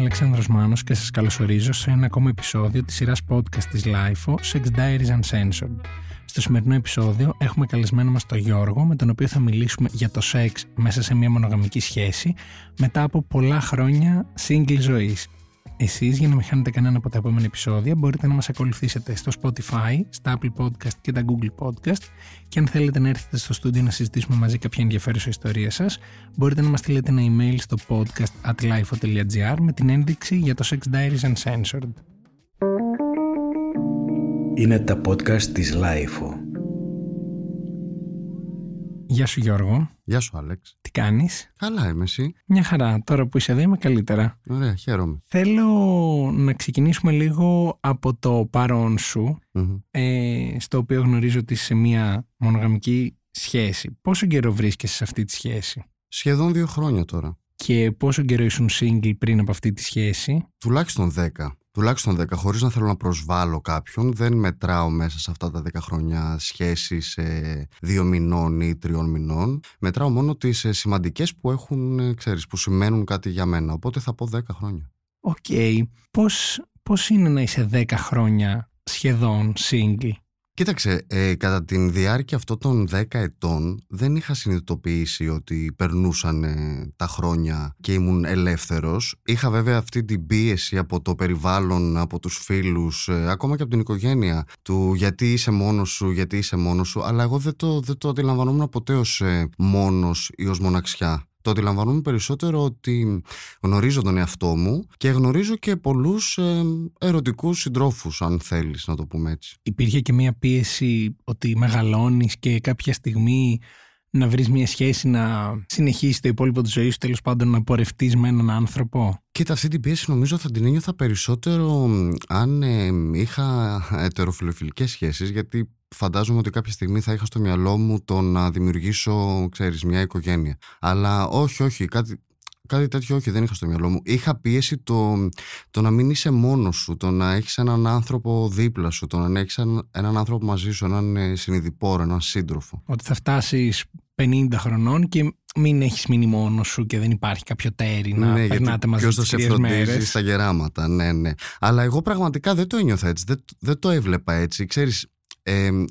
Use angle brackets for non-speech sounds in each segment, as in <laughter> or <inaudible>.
Αλεξάνδρος Μάνος και σας καλωσορίζω σε ένα ακόμα επεισόδιο της σειράς podcast της LIFO, Sex Diaries Uncensored. Στο σημερινό επεισόδιο έχουμε καλεσμένο μας τον Γιώργο, με τον οποίο θα μιλήσουμε για το σεξ μέσα σε μια μονογαμική σχέση μετά από πολλά χρόνια single ζωής. Εσείς για να μην χάνετε κανένα από τα επόμενα επεισόδια μπορείτε να μας ακολουθήσετε στο Spotify, στα Apple Podcast και τα Google Podcast και αν θέλετε να έρθετε στο στούντιο να συζητήσουμε μαζί κάποια ενδιαφέρουσα ιστορία σας μπορείτε να μας στείλετε ένα email στο podcast at lifeo.gr με την ένδειξη για το Sex Diaries Uncensored. Είναι τα podcast της Lifeo. Γεια σου Γιώργο. Γεια σου, Άλεξ. Τι κάνεις; Καλά είμαι εσύ; Μια χαρά. Τώρα που είσαι εδώ είμαι καλύτερα. Ωραία, χαίρομαι. Θέλω να ξεκινήσουμε λίγο από το παρόν σου, ε, στο οποίο γνωρίζω ότι είσαι σε μια μονογαμική σχέση. Πόσο καιρό βρίσκεσαι σε αυτή τη σχέση; Σχεδόν δύο χρόνια τώρα. Και πόσο καιρό ήσουν single πριν από αυτή τη σχέση; Τουλάχιστον δέκα τουλάχιστον 10, χωρίς να θέλω να προσβάλλω κάποιον, δεν μετράω μέσα σε αυτά τα 10 χρόνια σχέσεις ε, δύο μηνών ή τριών μηνών. Μετράω μόνο τις ε, σημαντικές που έχουν, ε, ξέρεις, που σημαίνουν κάτι για μένα. Οπότε θα πω 10 χρόνια. OK. Okay. Πώς, πώς είναι να είσαι 10 χρόνια σχεδόν single? Κοίταξε, ε, κατά τη διάρκεια αυτών των 10 ετών δεν είχα συνειδητοποιήσει ότι περνούσαν ε, τα χρόνια και ήμουν ελεύθερος. Είχα βέβαια αυτή την πίεση από το περιβάλλον, από τους φίλους, ε, ακόμα και από την οικογένεια του γιατί είσαι μόνος σου, γιατί είσαι μόνος σου, αλλά εγώ δεν το, δεν το αντιλαμβανόμουν ποτέ ως ε, μόνος ή ως μοναξιά. Το αντιλαμβανόμαι περισσότερο ότι γνωρίζω τον εαυτό μου και γνωρίζω και πολλούς ε, ερωτικούς συντρόφους, αν θέλεις να το πούμε έτσι. Υπήρχε και μια πίεση ότι μεγαλώνεις και κάποια στιγμή να βρεις μια σχέση να συνεχίσει το υπόλοιπο της ζωής σου, τέλος πάντων να πορευτείς με έναν άνθρωπο; Κοίτα, αυτή την πίεση νομίζω θα την ένιωθα περισσότερο αν ε, είχα ετεροφιλοφιλικές σχέσεις, γιατί φαντάζομαι ότι κάποια στιγμή θα είχα στο μυαλό μου το να δημιουργήσω, ξέρεις, μια οικογένεια. Αλλά όχι, όχι, κάτι, κάτι τέτοιο όχι, δεν είχα στο μυαλό μου. Είχα πίεση το, το να μην είσαι μόνος σου, το να έχεις έναν άνθρωπο δίπλα σου, το να έχεις έναν, άνθρωπο μαζί σου, έναν ε, συνειδηπόρο, έναν σύντροφο. Ότι θα φτάσεις 50 χρονών και μην έχεις μείνει μόνος σου και δεν υπάρχει κάποιο τέρι να ναι, περνάτε μαζί ποιος θα σε φροντίζει στα γεράματα, ναι, ναι. Αλλά εγώ πραγματικά δεν το ένιωθα έτσι, δεν, δεν το έβλεπα έτσι. Ξέρεις,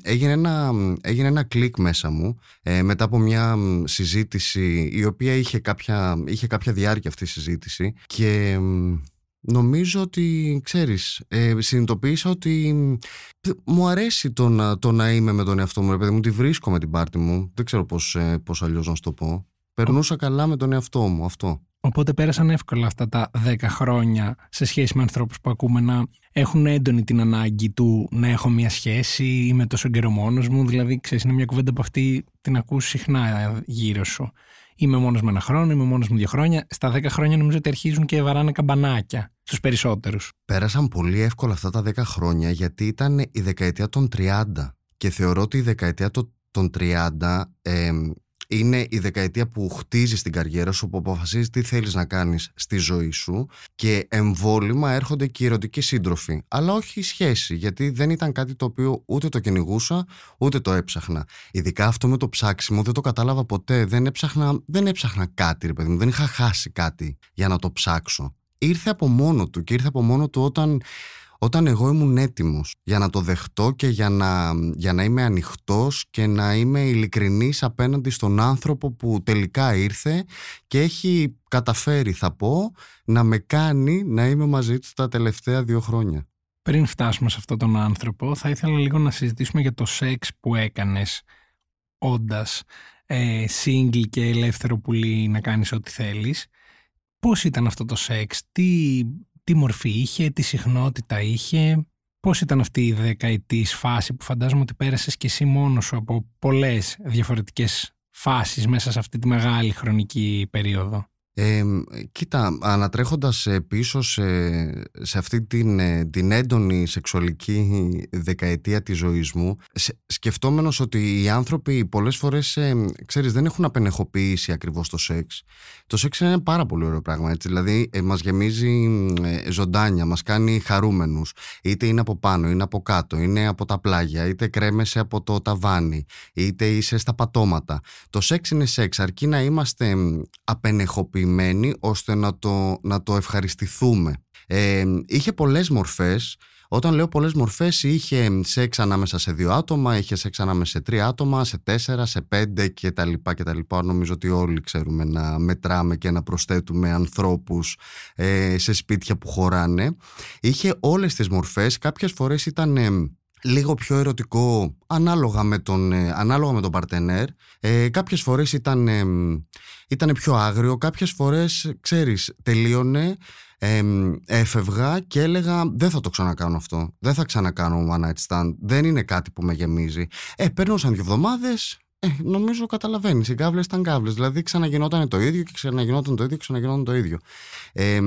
έγινε, ένα, έγινε ένα κλικ μέσα μου ε, μετά από μια συζήτηση η οποία είχε κάποια, είχε κάποια διάρκεια αυτή η συζήτηση και νομίζω ότι ξέρεις ε, συνειδητοποίησα ότι μου αρέσει το να, το να είμαι με τον εαυτό μου ρε παιδί μου, τη βρίσκω με την πάρτη μου δεν ξέρω πώς, ε, πώς αλλιώς να σου το πω. Περνούσα καλά με τον εαυτό μου αυτό Οπότε πέρασαν εύκολα αυτά τα 10 χρόνια σε σχέση με ανθρώπους που ακούμε να έχουν έντονη την ανάγκη του να έχω μια σχέση, είμαι τόσο καιρό μόνος μου. Δηλαδή, ξέρεις, είναι μια κουβέντα που αυτή την ακούς συχνά γύρω σου. Είμαι μόνος με ένα χρόνο, είμαι μόνος μου δύο χρόνια. Στα 10 χρόνια νομίζω ότι αρχίζουν και βαράνε καμπανάκια στους περισσότερους. Πέρασαν πολύ εύκολα αυτά τα 10 χρόνια γιατί ήταν η δεκαετία των 30 και θεωρώ ότι η δεκαετία των 30 ε, είναι η δεκαετία που χτίζεις την καριέρα σου, που αποφασίζεις τι θέλεις να κάνεις στη ζωή σου και εμβόλυμα έρχονται και οι ερωτικοί σύντροφοι. Αλλά όχι η σχέση, γιατί δεν ήταν κάτι το οποίο ούτε το κυνηγούσα, ούτε το έψαχνα. Ειδικά αυτό με το ψάξιμο δεν το κατάλαβα ποτέ. Δεν έψαχνα, δεν έψαχνα κάτι, ρε παιδί μου. Δεν είχα χάσει κάτι για να το ψάξω. Ήρθε από μόνο του και ήρθε από μόνο του όταν όταν εγώ ήμουν έτοιμος για να το δεχτώ και για να, για να είμαι ανοιχτός και να είμαι ειλικρινής απέναντι στον άνθρωπο που τελικά ήρθε και έχει καταφέρει θα πω να με κάνει να είμαι μαζί του τα τελευταία δύο χρόνια. Πριν φτάσουμε σε αυτόν τον άνθρωπο θα ήθελα λίγο να συζητήσουμε για το σεξ που έκανες όντας ε, single και ελεύθερο πουλί να κάνεις ό,τι θέλεις. Πώς ήταν αυτό το σεξ, τι τι μορφή είχε, τι συχνότητα είχε, πώς ήταν αυτή η δεκαετής φάση που φαντάζομαι ότι πέρασες και εσύ μόνος σου από πολλές διαφορετικές φάσεις μέσα σε αυτή τη μεγάλη χρονική περίοδο; Ε, κοίτα, ανατρέχοντας πίσω σε, σε αυτή την, ε, την έντονη σεξουαλική δεκαετία της ζωής μου σκεφτόμενος ότι οι άνθρωποι πολλές φορές ε, ξέρεις, δεν έχουν απενεχοποιήσει ακριβώς το σεξ. Το σεξ είναι ένα πάρα πολύ ωραίο πράγμα έτσι. δηλαδή ε, μας γεμίζει ε, ζωντάνια, μας κάνει χαρούμενους. Είτε είναι από πάνω, είναι από κάτω είναι από τα πλάγια, είτε κρέμεσαι από το ταβάνι είτε είσαι στα πατώματα. Το σεξ είναι σεξ αρκεί να είμαστε απενεχοποιημένοι ικανοποιημένοι ώστε να το, να το ευχαριστηθούμε. Ε, είχε πολλές μορφές. Όταν λέω πολλές μορφές είχε σεξ ανάμεσα σε δύο άτομα, είχε σεξ ανάμεσα σε τρία άτομα, σε τέσσερα, σε πέντε και τα λοιπά και τα λοιπά. Νομίζω ότι όλοι ξέρουμε να μετράμε και να προσθέτουμε ανθρώπους ε, σε σπίτια που χωράνε. Είχε όλες τις μορφές, κάποιες φορές ήταν... Ε, λίγο πιο ερωτικό ανάλογα με τον, ε, ανάλογα με τον παρτενέρ. Ε, κάποιες φορές ήταν, ε, ήταν πιο άγριο, κάποιες φορές, ξέρεις, τελείωνε, ε, έφευγα και έλεγα δεν θα το ξανακάνω αυτό, δεν θα ξανακάνω one night stand, δεν είναι κάτι που με γεμίζει. Ε, παίρνωσαν δύο εβδομάδες, ε, νομίζω καταλαβαίνεις. Οι κάβλε ήταν κάβλε. Δηλαδή ξαναγινόταν το ίδιο και ξαναγινόταν το ίδιο και ξαναγινόταν το ίδιο. Ε,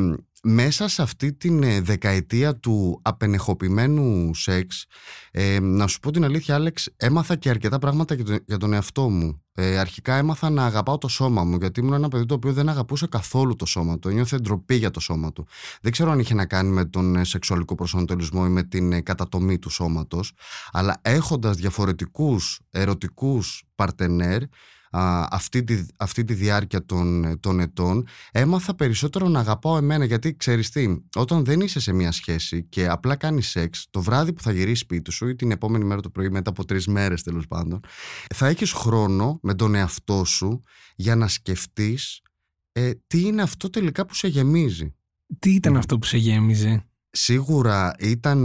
μέσα σε αυτή την ε, δεκαετία του απενεχοποιημένου σεξ, ε, να σου πω την αλήθεια, Άλεξ, έμαθα και αρκετά πράγματα για τον, εαυτό μου. Ε, αρχικά έμαθα να αγαπάω το σώμα μου, γιατί ήμουν ένα παιδί το οποίο δεν αγαπούσε καθόλου το σώμα του. Ένιωθε ντροπή για το σώμα του. Δεν ξέρω αν είχε να κάνει με τον ε, σεξουαλικό προσανατολισμό ή με την κατατομή του σώματος, αλλά έχοντας διαφορετικούς ερωτικούς παρτενέρ, αυτή, τη, αυτή τη διάρκεια των, των ετών έμαθα περισσότερο να αγαπάω εμένα γιατί ξέρεις τι, όταν δεν είσαι σε μια σχέση και απλά κάνεις σεξ το βράδυ που θα γυρίσεις σπίτι σου ή την επόμενη μέρα το πρωί μετά από τρεις μέρες τέλος πάντων θα έχεις χρόνο με τον εαυτό σου για να σκεφτείς ε, τι είναι αυτό τελικά που σε γεμίζει. Τι ήταν αυτό που σε γέμιζε; Σίγουρα ήταν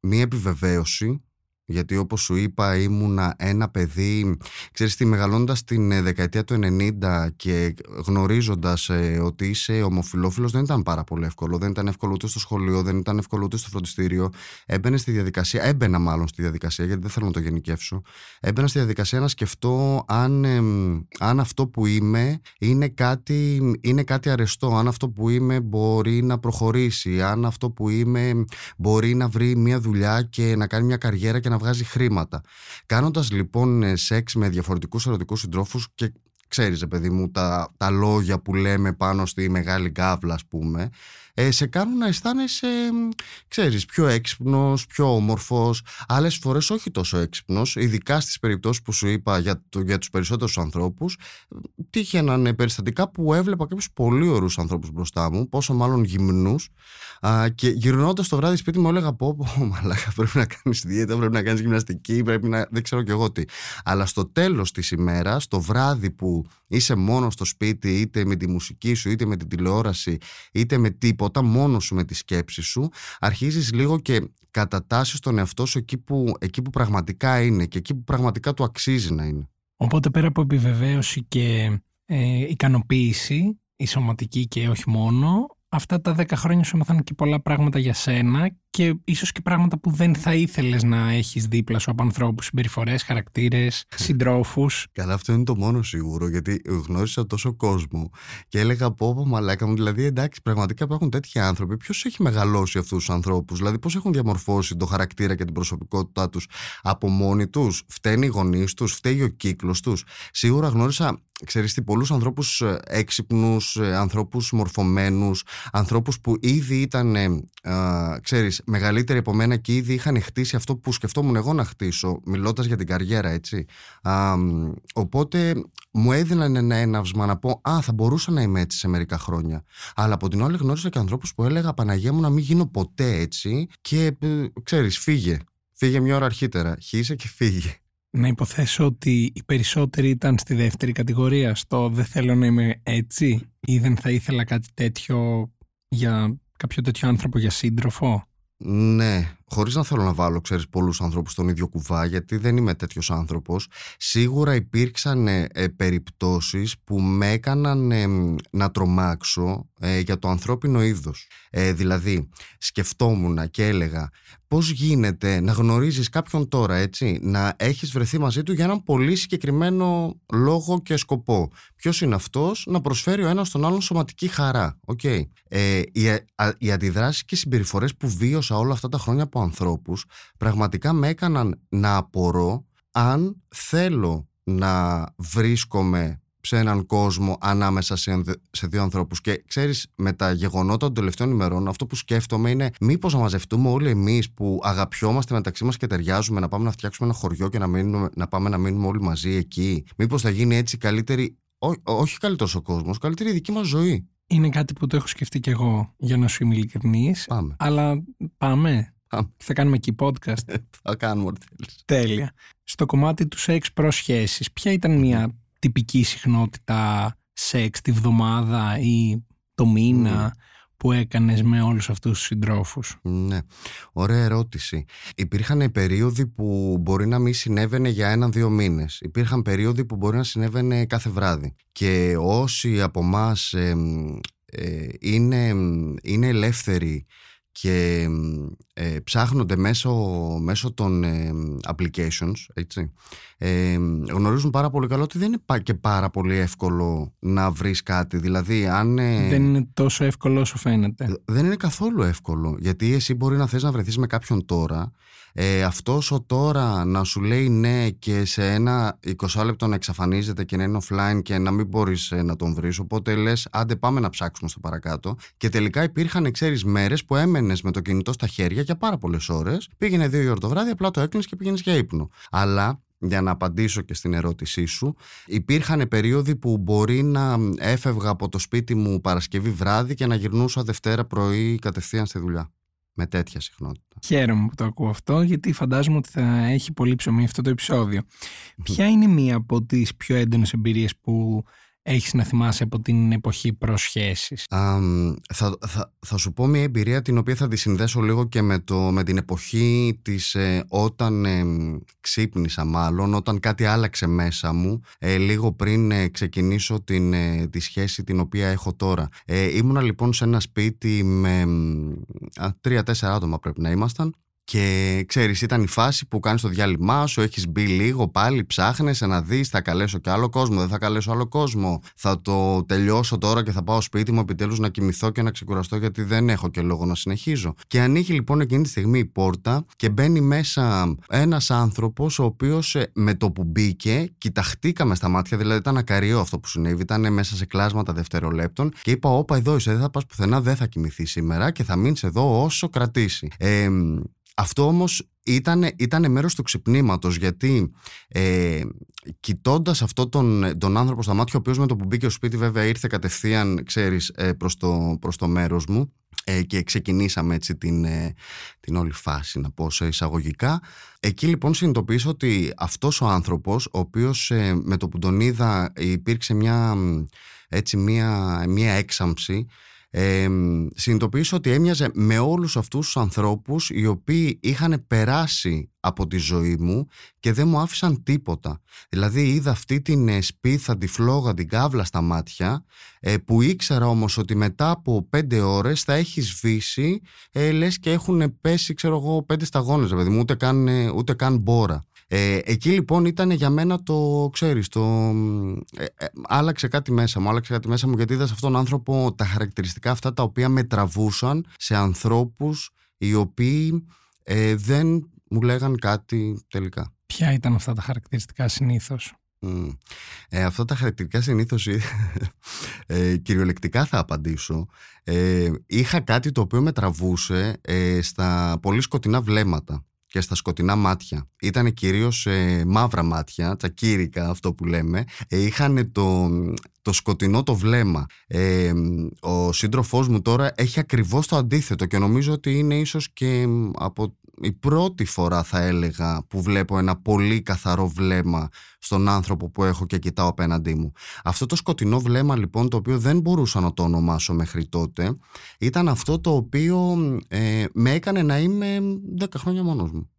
μια επιβεβαίωση γιατί όπως σου είπα ήμουνα ένα παιδί, ξέρεις τι, μεγαλώντας την ε, δεκαετία του 90 και γνωρίζοντας ε, ότι είσαι ομοφιλόφιλος δεν ήταν πάρα πολύ εύκολο. Δεν ήταν εύκολο ούτε στο σχολείο, δεν ήταν εύκολο ούτε στο φροντιστήριο. Έμπαινε στη διαδικασία, έμπαινα μάλλον στη διαδικασία γιατί δεν θέλω να το γενικεύσω. Έμπαινα στη διαδικασία να σκεφτώ αν, αν αυτό που είμαι είναι κάτι, είναι κάτι αρεστό, αν αυτό που είμαι μπορεί να προχωρήσει, αν αυτό που είμαι μπορεί να βρει μια δουλειά και να κάνει μια καριέρα και να βγάζει χρήματα. Κάνοντας λοιπόν ε, σεξ με διαφορετικούς ερωτικούς συντρόφους και ξέρεις παιδί μου τα, τα λόγια που λέμε πάνω στη μεγάλη γκάβλα ας πούμε ε, σε κάνουν να αισθάνεσαι ξέρεις πιο έξυπνος, πιο όμορφος άλλες φορές όχι τόσο έξυπνος ειδικά στις περιπτώσεις που σου είπα για, το, για τους περισσότερους ανθρώπους τύχαιναν περιστατικά που έβλεπα κάποιους πολύ ωραίους ανθρώπους μπροστά μου πόσο μάλλον γυμνούς Α, και γυρνώντας το βράδυ σπίτι μου, έλεγα: Πω, πω, μαλάκα, πρέπει να κάνεις δίαιτα, πρέπει να κάνεις γυμναστική, πρέπει να. Δεν ξέρω κι εγώ τι. Αλλά στο τέλος της ημέρας, το βράδυ που είσαι μόνος στο σπίτι, είτε με τη μουσική σου, είτε με την τηλεόραση, είτε με τίποτα, μόνος σου με τη σκέψη σου, αρχίζεις λίγο και κατατάσσεις τον εαυτό σου εκεί που, εκεί που πραγματικά είναι και εκεί που πραγματικά του αξίζει να είναι. Οπότε πέρα από επιβεβαίωση και ε, ικανοποίηση, η σωματική και όχι μόνο, αυτά τα δέκα χρόνια σου έμαθαν και πολλά πράγματα για σένα και ίσως και πράγματα που δεν θα ήθελες να έχεις δίπλα σου από ανθρώπους, συμπεριφορές, χαρακτήρες, συντρόφους. Καλά, αυτό είναι το μόνο σίγουρο, γιατί γνώρισα τόσο κόσμο και έλεγα πω, πω μαλάκα μου, δηλαδή εντάξει, πραγματικά υπάρχουν τέτοιοι άνθρωποι. Ποιος έχει μεγαλώσει αυτούς τους ανθρώπους, δηλαδή πώς έχουν διαμορφώσει το χαρακτήρα και την προσωπικότητά τους από μόνοι τους, φταίνει οι γονείς τους, φταίει ο κύκλος τους. Σίγουρα γνώρισα ξέρεις τι, πολλούς ανθρώπους ε, έξυπνους, ε, ανθρώπους μορφωμένους, ανθρώπους που ήδη ήταν, ε, ξέρεις, μεγαλύτεροι από μένα και ήδη είχαν χτίσει αυτό που σκεφτόμουν εγώ να χτίσω, μιλώντας για την καριέρα, έτσι. Α, οπότε μου έδιναν ένα έναυσμα να πω «Α, θα μπορούσα να είμαι έτσι σε μερικά χρόνια». Αλλά από την άλλη γνώρισα και ανθρώπους που έλεγα «Παναγία μου να μην γίνω ποτέ έτσι» και, ξέρεις, φύγε. Φύγε μια ώρα αρχίτερα. Χύσε και φύγε να υποθέσω ότι οι περισσότεροι ήταν στη δεύτερη κατηγορία στο δεν θέλω να είμαι έτσι ή δεν θα ήθελα κάτι τέτοιο για κάποιο τέτοιο άνθρωπο για σύντροφο. Ναι, χωρίς να θέλω να βάλω, ξέρεις, πολλούς ανθρώπους στον ίδιο κουβά, γιατί δεν είμαι τέτοιος άνθρωπος, σίγουρα υπήρξαν ε, ε περιπτώσεις που με έκαναν ε, να τρομάξω ε, για το ανθρώπινο είδος. δηλαδή, σκεφτόμουν και έλεγα πώς γίνεται να γνωρίζεις κάποιον τώρα, έτσι, να έχεις βρεθεί μαζί του για έναν πολύ συγκεκριμένο λόγο και σκοπό. Ποιος είναι αυτός, να προσφέρει ο ένας στον άλλον σωματική χαρά. Okay. Ε, οι, οι αντιδράσεις και οι συμπεριφορές που βίωσα όλα αυτά τα χρόνια από ανθρώπους πραγματικά με έκαναν να απορώ αν θέλω να βρίσκομαι σε έναν κόσμο ανάμεσα σε, σε δύο ανθρώπους. Και ξέρεις, με τα γεγονότα των τελευταίων ημερών, αυτό που σκέφτομαι είναι μήπως να μαζευτούμε όλοι εμείς που αγαπιόμαστε μεταξύ μας και ταιριάζουμε, να πάμε να φτιάξουμε ένα χωριό και να, μείνουμε, να πάμε να μείνουμε όλοι μαζί εκεί. Μήπως θα γίνει έτσι καλύτερη όχι καλύτερος ο κόσμος, καλύτερη η δική μας ζωή. Είναι κάτι που το έχω σκεφτεί κι εγώ, για να σου είμαι ειλικρινής. Πάμε. Αλλά πάμε. Πάμε. Θα κάνουμε εκεί podcast. Θα κάνουμε ό,τι θέλεις. Τέλεια. Στο κομμάτι του σεξ προσχέσεις, ποια ήταν μια τυπική συχνότητα σεξ τη βδομάδα ή το μήνα που έκανες με όλους αυτούς τους συντρόφους; Ναι, ωραία ερώτηση. Υπήρχαν περίοδοι που μπορεί να μην συνέβαινε για έναν-δύο μήνες. Υπήρχαν περίοδοι που μπορεί να συνέβαινε κάθε βράδυ. Και όσοι από εμάς είναι, είναι ελεύθεροι και ε, ψάχνονται μέσω, μέσω των ε, applications έτσι, ε, γνωρίζουν πάρα πολύ καλά ότι δεν είναι και πάρα πολύ εύκολο να βρεις κάτι. Δηλαδή αν, ε, δεν είναι τόσο εύκολο όσο φαίνεται. Δεν είναι καθόλου εύκολο. Γιατί εσύ μπορεί να θες να βρεθείς με κάποιον τώρα ε, αυτός ο τώρα να σου λέει ναι και σε ένα 20 λεπτό να εξαφανίζεται και να είναι offline και να μην μπορείς ε, να τον βρεις οπότε λες άντε πάμε να ψάξουμε στο παρακάτω και τελικά υπήρχαν ξέρεις μέρες που έμενες με το κινητό στα χέρια για πάρα πολλές ώρες. Πήγαινε δύο ώρα το βράδυ απλά το έκλεινες και πήγαινες για ύπνο. Αλλά για να απαντήσω και στην ερώτησή σου υπήρχαν περίοδοι που μπορεί να έφευγα από το σπίτι μου Παρασκευή βράδυ και να γυρνούσα Δευτέρα πρωί κατευθείαν στη δουλειά με τέτοια συχνότητα. Χαίρομαι που το ακούω αυτό, γιατί φαντάζομαι ότι θα έχει πολύ ψωμί αυτό το επεισόδιο. Ποια είναι μία από τις πιο έντονες εμπειρίες που έχεις να θυμάσαι από την εποχή προσχέσεις. θα, θα, θα σου πω μια εμπειρία την οποία θα τη συνδέσω λίγο και με, το, με την εποχή της ε, όταν ε, ξύπνησα μάλλον, όταν κάτι άλλαξε μέσα μου ε, λίγο πριν ε, ξεκινήσω την, τη σχέση την οποία έχω τώρα. ήμουνα λοιπόν σε ένα σπίτι με τρία-τέσσερα άτομα πρέπει να ήμασταν και ξέρεις, ήταν η φάση που κάνεις το διάλειμμά σου, έχεις μπει λίγο πάλι, ψάχνεσαι να δεις, θα καλέσω και άλλο κόσμο, δεν θα καλέσω άλλο κόσμο. Θα το τελειώσω τώρα και θα πάω σπίτι μου επιτέλους να κοιμηθώ και να ξεκουραστώ, γιατί δεν έχω και λόγο να συνεχίζω. Και ανοίγει λοιπόν εκείνη τη στιγμή η πόρτα και μπαίνει μέσα ένας άνθρωπος, ο οποίος ε, με το που μπήκε, κοιταχτήκαμε στα μάτια, δηλαδή ήταν ακαριό αυτό που συνέβη, ήταν μέσα σε κλάσματα δευτερολέπτων και είπα: Όπα, εδώ είσαι, δεν θα πας πουθενά, δεν θα κοιμηθεί σήμερα και θα μείνεις εδώ όσο κρατήσει. Ε, αυτό όμως ήταν, ήταν μέρος του ξυπνήματος γιατί ε, κοιτώντας αυτόν τον, τον άνθρωπο στα μάτια ο οποίος με το που μπήκε στο σπίτι βέβαια ήρθε κατευθείαν ξέρεις ε, προς, το, προς το μέρος μου ε, και ξεκινήσαμε έτσι την, ε, την όλη φάση να πω σε εισαγωγικά. Εκεί λοιπόν συνειδητοποίησα ότι αυτός ο άνθρωπος ο οποίος ε, με το που τον είδα υπήρξε μια, έτσι, μια, μια έξαμψη ε, συνειδητοποίησα ότι έμοιαζε με όλους αυτούς τους ανθρώπους οι οποίοι είχαν περάσει από τη ζωή μου και δεν μου άφησαν τίποτα. Δηλαδή είδα αυτή την ε, σπίθα, τη φλόγα, την κάβλα στα μάτια ε, που ήξερα όμως ότι μετά από πέντε ώρες θα έχει σβήσει ε, λες και έχουν πέσει ξέρω εγώ πέντε σταγόνες δηλαδή, ούτε, καν, ε, ούτε καν μπόρα. Ε, εκεί λοιπόν ήταν για μένα το, ξέρεις, το, ε, ε, άλλαξε κάτι μέσα μου, άλλαξε κάτι μέσα μου γιατί είδα σε αυτόν τον άνθρωπο τα χαρακτηριστικά αυτά τα οποία με τραβούσαν σε ανθρώπους οι οποίοι ε, δεν μου λέγαν κάτι τελικά. Ποια ήταν αυτά τα χαρακτηριστικά συνήθως; Mm. Ε, αυτά τα χαρακτηριστικά συνήθως <laughs> ε, κυριολεκτικά θα απαντήσω ε, είχα κάτι το οποίο με τραβούσε ε, στα πολύ σκοτεινά βλέμματα και στα σκοτεινά μάτια. Ήταν κυρίως ε, μαύρα μάτια, τσακίρικα αυτό που λέμε. Ε, είχαν το, το σκοτεινό το βλέμμα. Ε, ο σύντροφός μου τώρα έχει ακριβώς το αντίθετο και νομίζω ότι είναι ίσως και από η πρώτη φορά θα έλεγα που βλέπω ένα πολύ καθαρό βλέμμα στον άνθρωπο που έχω και κοιτάω απέναντί μου. Αυτό το σκοτεινό βλέμμα λοιπόν το οποίο δεν μπορούσα να το ονομάσω μέχρι τότε ήταν αυτό το οποίο ε, με έκανε να είμαι 10 χρόνια μόνος μου.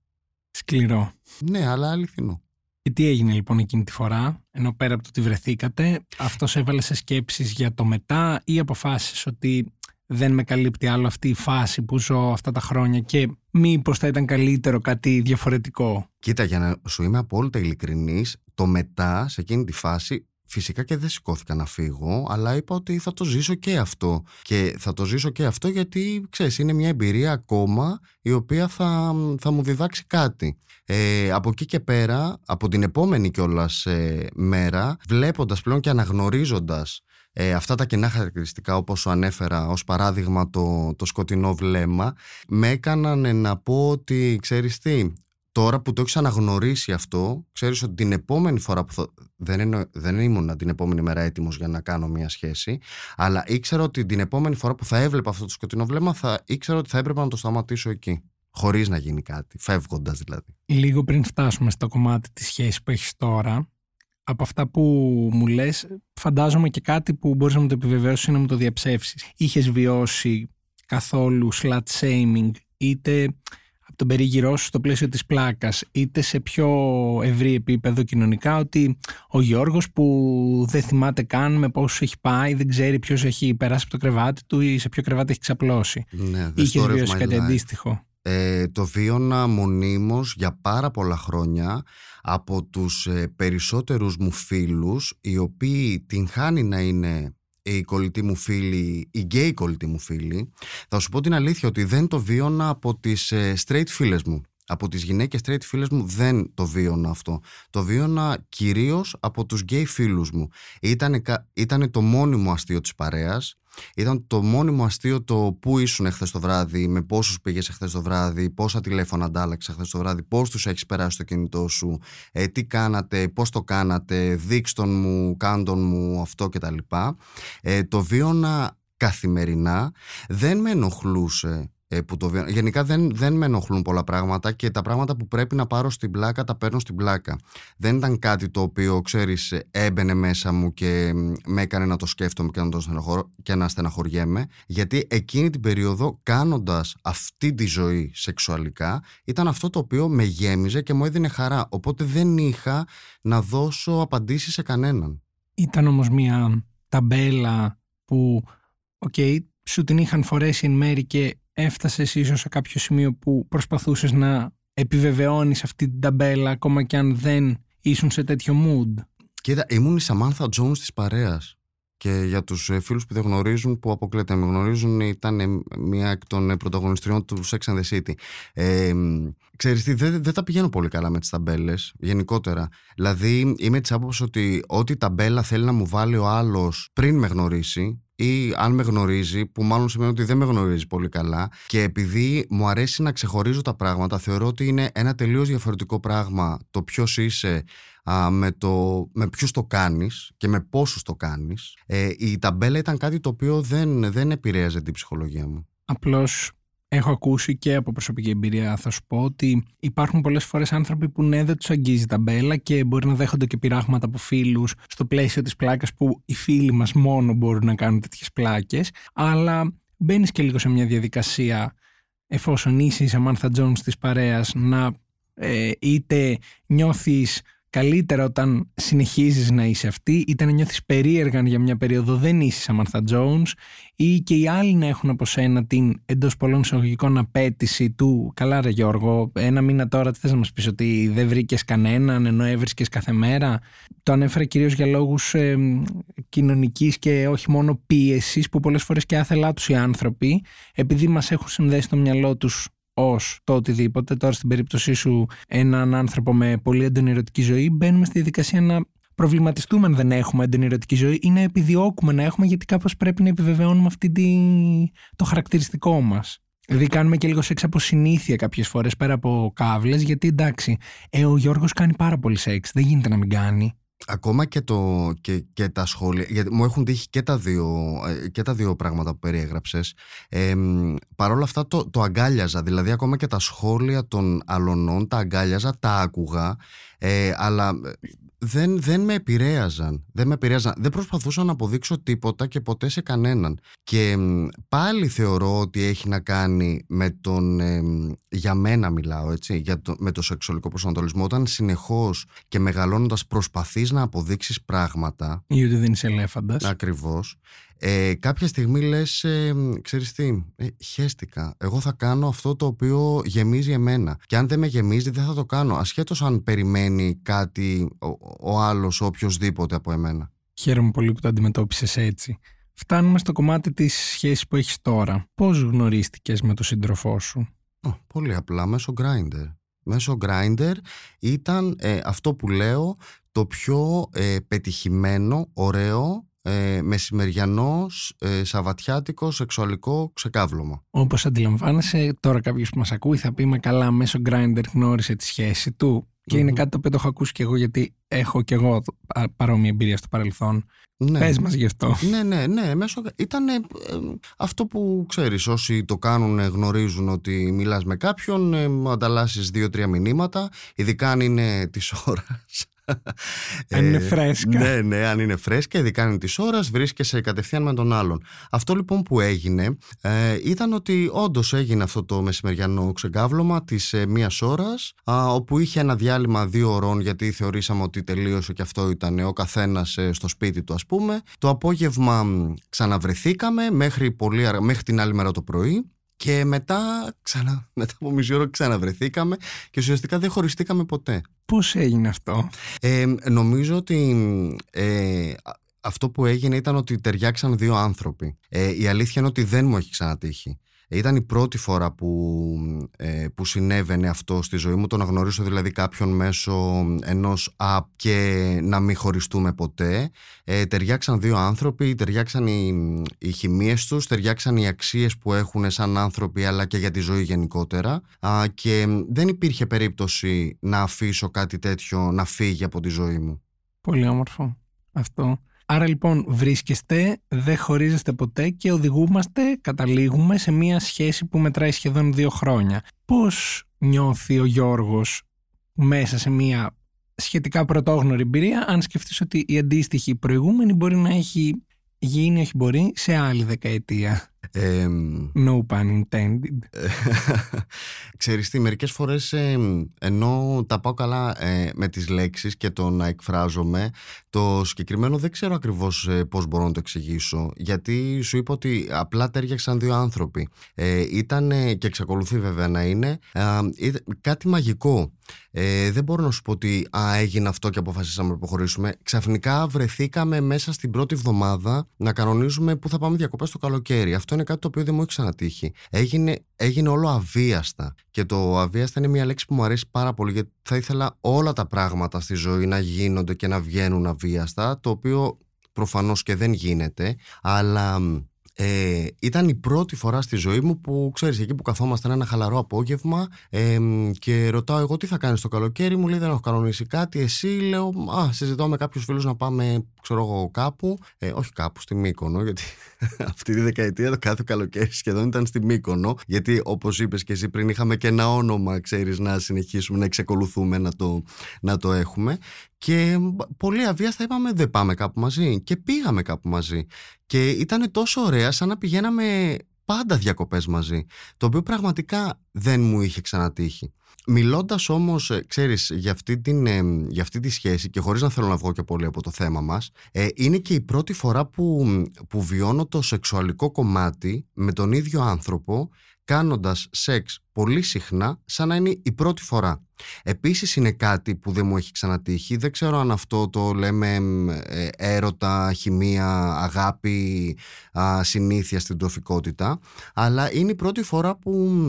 Σκληρό. Ναι, αλλά αληθινό. Και τι έγινε λοιπόν εκείνη τη φορά, ενώ πέρα από το ότι βρεθήκατε, αυτός έβαλε σε σκέψεις για το μετά ή αποφάσισες ότι δεν με καλύπτει άλλο αυτή η φάση που ζω αυτά τα χρόνια και μήπως θα ήταν καλύτερο κάτι διαφορετικό; Κοίτα, για να σου είμαι απόλυτα ειλικρινής, το μετά σε εκείνη τη φάση Φυσικά και δεν σηκώθηκα να φύγω, αλλά είπα ότι θα το ζήσω και αυτό. Και θα το ζήσω και αυτό γιατί, ξέρεις, είναι μια εμπειρία ακόμα η οποία θα, θα μου διδάξει κάτι. Ε, από εκεί και πέρα, από την επόμενη κιόλας ε, μέρα, βλέποντας πλέον και αναγνωρίζοντας ε, αυτά τα κοινά χαρακτηριστικά όπως σου ανέφερα ως παράδειγμα το, το σκοτεινό βλέμμα με έκαναν να πω ότι ξέρεις τι τώρα που το έχεις αναγνωρίσει αυτό, ξέρεις ότι την επόμενη φορά που θα. Δεν, εννο... δεν ήμουν την επόμενη μέρα έτοιμος για να κάνω μια σχέση, αλλά ήξερα ότι την επόμενη φορά που θα έβλεπα αυτό το σκοτεινό βλέμμα, θα ήξερα ότι θα έπρεπε να το σταματήσω εκεί. Χωρίς να γίνει κάτι, φεύγοντας δηλαδή. Λίγο πριν φτάσουμε στο κομμάτι της σχέσης που έχεις τώρα, από αυτά που μου λες, φαντάζομαι και κάτι που μπορείς να μου το επιβεβαιώσεις ή να μου το διαψεύσεις. Είχες βιώσει καθόλου slut shaming, είτε από τον περίγυρό σου στο πλαίσιο της πλάκας, είτε σε πιο ευρύ επίπεδο κοινωνικά, ότι ο Γιώργος που δεν θυμάται καν με πόσους έχει πάει, δεν ξέρει ποιος έχει περάσει από το κρεβάτι του ή σε ποιο κρεβάτι έχει ξαπλώσει. Ναι, Είχες βιώσει κάτι αντίστοιχο. Ε, το βίωνα μονίμως για πάρα πολλά χρόνια από τους ε, περισσότερους μου φίλους οι οποίοι τυγχάνει να είναι η κολλητή μου φίλη, η γκέι κολλητή μου φίλη θα σου πω την αλήθεια ότι δεν το βίωνα από τις ε, straight φίλες μου από τις γυναίκες straight φίλες μου δεν το βίωνα αυτό. Το βίωνα κυρίως από τους γκέι φίλους μου. Ήτανε, ήτανε το μόνιμο αστείο της παρέας ήταν το μόνιμο αστείο το πού ήσουν εχθές το βράδυ, με πόσους πήγες εχθές το βράδυ, πόσα τηλέφωνα αντάλλαξες εχθές το βράδυ, πώς τους έχεις περάσει το κινητό σου, ε, τι κάνατε, πώς το κάνατε, δείξτον μου, κάντον μου, αυτό κτλ. Ε, το βίωνα καθημερινά, δεν με ενοχλούσε ε, που το Γενικά δεν, δεν με ενοχλούν πολλά πράγματα και τα πράγματα που πρέπει να πάρω στην πλάκα τα παίρνω στην πλάκα. Δεν ήταν κάτι το οποίο, ξέρεις, έμπαινε μέσα μου και με έκανε να το σκέφτομαι και να, το στεναχωρώ, και να στεναχωριέμαι. Γιατί εκείνη την περίοδο, κάνοντας αυτή τη ζωή σεξουαλικά, ήταν αυτό το οποίο με γέμιζε και μου έδινε χαρά. Οπότε δεν είχα να δώσω απαντήσεις σε κανέναν. Ήταν όμως μια ταμπέλα που, OK, okay, σου την είχαν φορέσει εν μέρει και έφτασες ίσως σε κάποιο σημείο που προσπαθούσες να επιβεβαιώνεις αυτή την ταμπέλα ακόμα και αν δεν ήσουν σε τέτοιο mood; Κοίτα, ήμουν η Σαμάνθα Jones της παρέας και για τους ε, φίλους που δεν γνωρίζουν, που αποκλείται με γνωρίζουν, ήταν μία εκ των πρωταγωνιστριών του Sex and the City. Ε, ξέρεις τι, δεν, δεν τα πηγαίνω πολύ καλά με τις ταμπέλες, γενικότερα. Δηλαδή, είμαι της άποψης ότι ό,τι ταμπέλα θέλει να μου βάλει ο άλλος πριν με γνωρίσει, ή αν με γνωρίζει, που μάλλον σημαίνει ότι δεν με γνωρίζει πολύ καλά και επειδή μου αρέσει να ξεχωρίζω τα πράγματα, θεωρώ ότι είναι ένα τελείως διαφορετικό πράγμα το ποιος είσαι α, με, το, με ποιους το κάνεις και με πόσους το κάνεις. Ε, η ταμπέλα ήταν κάτι το οποίο δεν, δεν επηρέαζε την ψυχολογία μου. Απλώς έχω ακούσει και από προσωπική εμπειρία θα σου πω ότι υπάρχουν πολλές φορές άνθρωποι που ναι δεν τους αγγίζει τα μπέλα και μπορεί να δέχονται και πειράγματα από φίλους στο πλαίσιο της πλάκας που οι φίλοι μας μόνο μπορούν να κάνουν τέτοιες πλάκες αλλά μπαίνεις και λίγο σε μια διαδικασία εφόσον είσαι η Σαμάνθα Jones της παρέας να ε, είτε νιώθεις καλύτερα όταν συνεχίζεις να είσαι αυτή είτε να νιώθεις περίεργα για μια περίοδο δεν είσαι Σαμάνθα Jones ή και οι άλλοι να έχουν από σένα την εντός πολλών εισαγωγικών απέτηση του «Καλά ρε Γιώργο, ένα μήνα τώρα τι θες να μας πεις ότι δεν βρήκες κανέναν ενώ έβρισκες κάθε μέρα». Το ανέφερα κυρίως για λόγους ε, κοινωνικής και όχι μόνο πίεσης που πολλές φορές και άθελά τους οι άνθρωποι επειδή μας έχουν συνδέσει το μυαλό τους ως το οτιδήποτε. Τώρα στην περίπτωσή σου έναν άνθρωπο με πολύ έντονη ερωτική ζωή μπαίνουμε στη διαδικασία να προβληματιστούμε αν δεν έχουμε έντονη ερωτική ζωή ή να επιδιώκουμε να έχουμε γιατί κάπως πρέπει να επιβεβαιώνουμε αυτή τη... το χαρακτηριστικό μας. Δηλαδή κάνουμε και λίγο σεξ από συνήθεια κάποιες φορές πέρα από κάβλες γιατί εντάξει, ε, ο Γιώργος κάνει πάρα πολύ σεξ, δεν γίνεται να μην κάνει. Ακόμα και, το, και, και τα σχόλια, γιατί μου έχουν τύχει και τα δύο, ε, και τα δύο πράγματα που περιέγραψες. Ε, Παρ' όλα αυτά το, το αγκάλιαζα, δηλαδή ακόμα και τα σχόλια των αλωνών τα αγκάλιαζα, τα άκουγα, ε, αλλά δεν, δεν με επηρέαζαν. Δεν με επηρέαζαν. Δεν προσπαθούσα να αποδείξω τίποτα και ποτέ σε κανέναν. Και πάλι θεωρώ ότι έχει να κάνει με τον. για μένα μιλάω, έτσι. Για το, με το σεξουαλικό προσανατολισμό. Όταν συνεχώς και μεγαλώνοντας προσπαθείς να αποδείξεις πράγματα. Ή ότι δεν είσαι ελέφαντας. Ακριβώς ε, κάποια στιγμή λες, ε, ξέρεις τι, ε, χέστηκα. Εγώ θα κάνω αυτό το οποίο γεμίζει εμένα. Και αν δεν με γεμίζει δεν θα το κάνω. Ασχέτως αν περιμένει κάτι ο, ο άλλος, οποιοδήποτε από εμένα. Χαίρομαι πολύ που το αντιμετώπισες έτσι. Φτάνουμε στο κομμάτι της σχέσης που έχεις τώρα. Πώς γνωρίστηκες με τον σύντροφό σου; πολύ απλά, μέσω Grindr. Μέσω Grindr ήταν ε, αυτό που λέω το πιο ε, πετυχημένο, ωραίο ε, μεσημεριανός, ε, σαβατιάτικο, σεξουαλικό ξεκάβλωμα. Όπως αντιλαμβάνεσαι, τώρα κάποιος που μας ακούει θα πει: Μα καλά, μέσω Grindr γνώρισε τη σχέση του. Και είναι κάτι το οποίο το έχω ακούσει και εγώ, γιατί έχω και εγώ παρόμοια εμπειρία στο παρελθόν. Ναι. Πες μας γι' αυτό. Ναι, ναι, ναι. Μέσω... Ήταν ε, αυτό που ξέρεις, όσοι το κάνουν γνωρίζουν ότι μιλάς με κάποιον, ε, ανταλλάσσεις δύο-τρία μηνύματα, ειδικά αν είναι της <laughs> ώρας. <laughs> Αν είναι ε, φρέσκα. Ναι, ναι, αν είναι φρέσκα, ειδικά αν είναι της ώρας, βρίσκεσαι κατευθείαν με τον άλλον. Αυτό λοιπόν που έγινε ε, ήταν ότι όντως έγινε αυτό το μεσημεριανό ξεκάβλωμα της ε, μίας ώρας, όπου είχε ένα διάλειμμα δύο ωρών, γιατί θεωρήσαμε ότι τελείωσε και αυτό ήταν ο καθένας ε, στο σπίτι του, ας πούμε. Το απόγευμα ξαναβρεθήκαμε μέχρι, πολύ, μέχρι την άλλη μέρα το πρωί. Και μετά, ξανά, <laughs> μετά από μισή ώρα ξαναβρεθήκαμε και ουσιαστικά δεν χωριστήκαμε ποτέ. Πώς έγινε αυτό; Ε, νομίζω ότι ε, αυτό που έγινε ήταν ότι ταιριάξαν δύο άνθρωποι. Ε, η αλήθεια είναι ότι δεν μου έχει ξανατύχει. Ήταν η πρώτη φορά που, ε, που συνέβαινε αυτό στη ζωή μου, το να γνωρίσω δηλαδή κάποιον μέσω ενός app και να μην χωριστούμε ποτέ. Ε, ταιριάξαν δύο άνθρωποι, ταιριάξαν οι, οι χημίες τους, ταιριάξαν οι αξίες που έχουν σαν άνθρωποι αλλά και για τη ζωή γενικότερα α, και δεν υπήρχε περίπτωση να αφήσω κάτι τέτοιο να φύγει από τη ζωή μου. Πολύ όμορφο αυτό. Άρα λοιπόν βρίσκεστε, δεν χωρίζεστε ποτέ και οδηγούμαστε, καταλήγουμε σε μια σχέση που μετράει σχεδόν δύο χρόνια. Πώς νιώθει ο Γιώργος μέσα σε μια σχετικά πρωτόγνωρη εμπειρία αν σκεφτείς ότι η αντίστοιχη προηγούμενη μπορεί να έχει γίνει, όχι μπορεί, σε άλλη δεκαετία; No pun intended. <laughs> Ξέρεις τι, μερικές φορές ενώ τα πάω καλά ε, με τις λέξεις και το να εκφράζομαι το συγκεκριμένο δεν ξέρω ακριβώς ε, πώς μπορώ να το εξηγήσω γιατί σου είπα ότι απλά τέριαξαν δύο άνθρωποι ε, ήταν και εξακολουθεί βέβαια να είναι κάτι μαγικό ε, δεν μπορώ να σου πω ότι α, έγινε αυτό και αποφασίσαμε να προχωρήσουμε. Ξαφνικά βρεθήκαμε μέσα στην πρώτη εβδομάδα να κανονίζουμε πού θα πάμε διακοπές το καλοκαίρι. Αυτό είναι κάτι το οποίο δεν μου έχει ξανατύχει. Έγινε, έγινε όλο αβίαστα. Και το αβίαστα είναι μια λέξη που μου αρέσει πάρα πολύ γιατί θα ήθελα όλα τα πράγματα στη ζωή να γίνονται και να βγαίνουν αβίαστα. Το οποίο προφανώς και δεν γίνεται. Αλλά ε, ήταν η πρώτη φορά στη ζωή μου που ξέρεις εκεί που καθόμασταν ένα χαλαρό απόγευμα ε, και ρωτάω εγώ τι θα κάνεις το καλοκαίρι μου; Λέει δεν έχω κανονίσει κάτι εσύ λέω α συζητάω με κάποιους φίλους να πάμε ξέρω εγώ κάπου. Ε, όχι κάπου στη Μύκονο γιατί <laughs> αυτή τη δεκαετία το κάθε καλοκαίρι σχεδόν ήταν στη Μύκονο. Γιατί όπως είπες και εσύ πριν είχαμε και ένα όνομα ξέρεις να συνεχίσουμε να εξεκολουθούμε να το, να το έχουμε. Και πολύ αβίαστα είπαμε δεν πάμε κάπου μαζί και πήγαμε κάπου μαζί. Και ήταν τόσο ωραία σαν να πηγαίναμε πάντα διακοπές μαζί. Το οποίο πραγματικά δεν μου είχε ξανατύχει. Μιλώντας όμως, ε, ξέρεις, για αυτή, την, ε, για αυτή τη σχέση και χωρίς να θέλω να βγω και πολύ από το θέμα μας, ε, είναι και η πρώτη φορά που, που βιώνω το σεξουαλικό κομμάτι με τον ίδιο άνθρωπο κάνοντας σεξ πολύ συχνά σαν να είναι η πρώτη φορά. Επίσης είναι κάτι που δεν μου έχει ξανατύχει, δεν ξέρω αν αυτό το λέμε ε, έρωτα, χημεία, αγάπη, συνήθεια στην τροφικότητα, αλλά είναι η πρώτη φορά που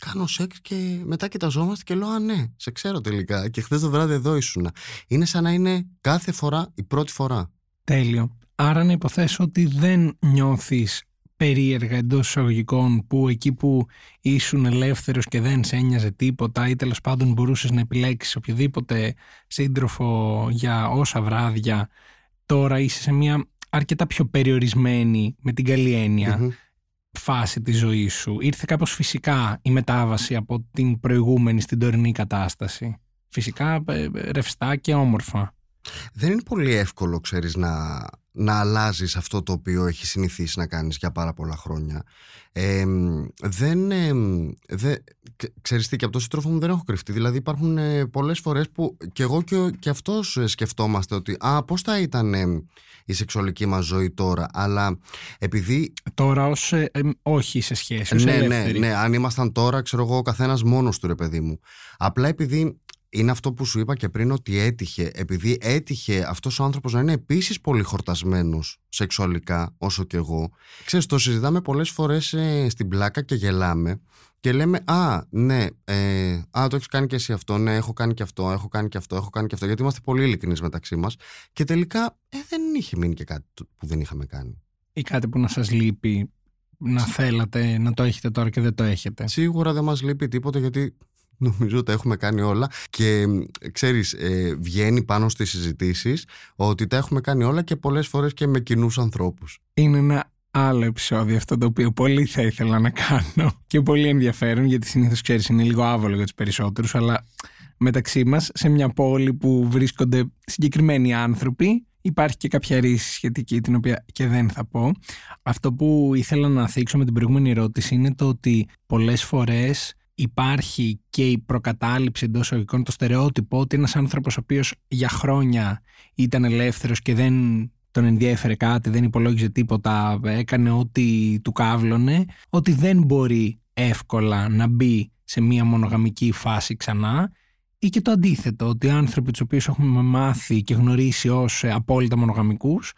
κάνω σεξ και μετά κοιταζόμαστε και λέω Α, ναι, σε ξέρω τελικά. Και χθες το βράδυ εδώ ήσουν. Είναι σαν να είναι κάθε φορά η πρώτη φορά. Τέλειο. Άρα να υποθέσω ότι δεν νιώθεις περίεργα εντός εισαγωγικών που εκεί που ήσουν ελεύθερος και δεν σε ένοιαζε τίποτα ή τέλος πάντων μπορούσες να επιλέξεις οποιοδήποτε σύντροφο για όσα βράδια τώρα είσαι σε μια αρκετά πιο περιορισμένη με την καλή φάση της ζωής σου. Ήρθε κάπως φυσικά η μετάβαση από την προηγούμενη στην τωρινή κατάσταση; Φυσικά ε, ρευστά και όμορφα. Δεν είναι πολύ εύκολο, ξέρεις, να, να αλλάζεις αυτό το οποίο έχεις συνηθίσει να κάνεις για πάρα πολλά χρόνια. Ε, δεν, ε, δε, ξέρεις τι, και από το σύντροφο μου δεν έχω κρυφτεί. Δηλαδή υπάρχουν ε, πολλές φορές που και εγώ και, και αυτός ε, σκεφτόμαστε ότι α, πώς θα ήταν η σεξουαλική μας ζωή τώρα. Αλλά επειδή... Τώρα ως όχι σε σχέση, ναι, ναι, ναι, αν ήμασταν τώρα, ξέρω εγώ, ο καθένας μόνος του ρε παιδί μου. Απλά επειδή είναι αυτό που σου είπα και πριν ότι έτυχε, επειδή έτυχε αυτός ο άνθρωπος να είναι επίσης πολύ χορτασμένος σεξουαλικά όσο και εγώ. Ξέρεις, το συζητάμε πολλές φορές ε, στην πλάκα και γελάμε και λέμε «Α, ναι, ε, α, το έχεις κάνει και εσύ αυτό, ναι, έχω κάνει και αυτό, έχω κάνει και αυτό, έχω κάνει και αυτό», γιατί είμαστε πολύ ειλικρινείς μεταξύ μας και τελικά ε, δεν είχε μείνει και κάτι που δεν είχαμε κάνει. Ή κάτι που να σας λείπει να θέλατε να το έχετε τώρα και δεν το έχετε. Σίγουρα δεν μας λείπει τίποτα γιατί <laughs> νομίζω ότι τα έχουμε κάνει όλα και ξέρεις ε, βγαίνει πάνω στις συζητήσεις ότι τα έχουμε κάνει όλα και πολλές φορές και με κοινούς ανθρώπους. Είναι ένα άλλο επεισόδιο αυτό το οποίο πολύ θα ήθελα να κάνω <laughs> και πολύ ενδιαφέρον γιατί συνήθως ξέρεις είναι λίγο άβολο για τους περισσότερους αλλά μεταξύ μας σε μια πόλη που βρίσκονται συγκεκριμένοι άνθρωποι υπάρχει και κάποια ρίση σχετική την οποία και δεν θα πω. Αυτό που ήθελα να θίξω με την προηγούμενη ερώτηση είναι το ότι πολλές φορές υπάρχει και η προκατάληψη εντός εισαγωγικών, το στερεότυπο ότι ένας άνθρωπος ο οποίος για χρόνια ήταν ελεύθερος και δεν τον ενδιέφερε κάτι, δεν υπολόγιζε τίποτα, έκανε ό,τι του κάβλωνε, ότι δεν μπορεί εύκολα να μπει σε μια μονογαμική φάση ξανά ή και το αντίθετο, ότι οι άνθρωποι τους οποίους έχουμε μάθει και γνωρίσει ως απόλυτα μονογαμικούς,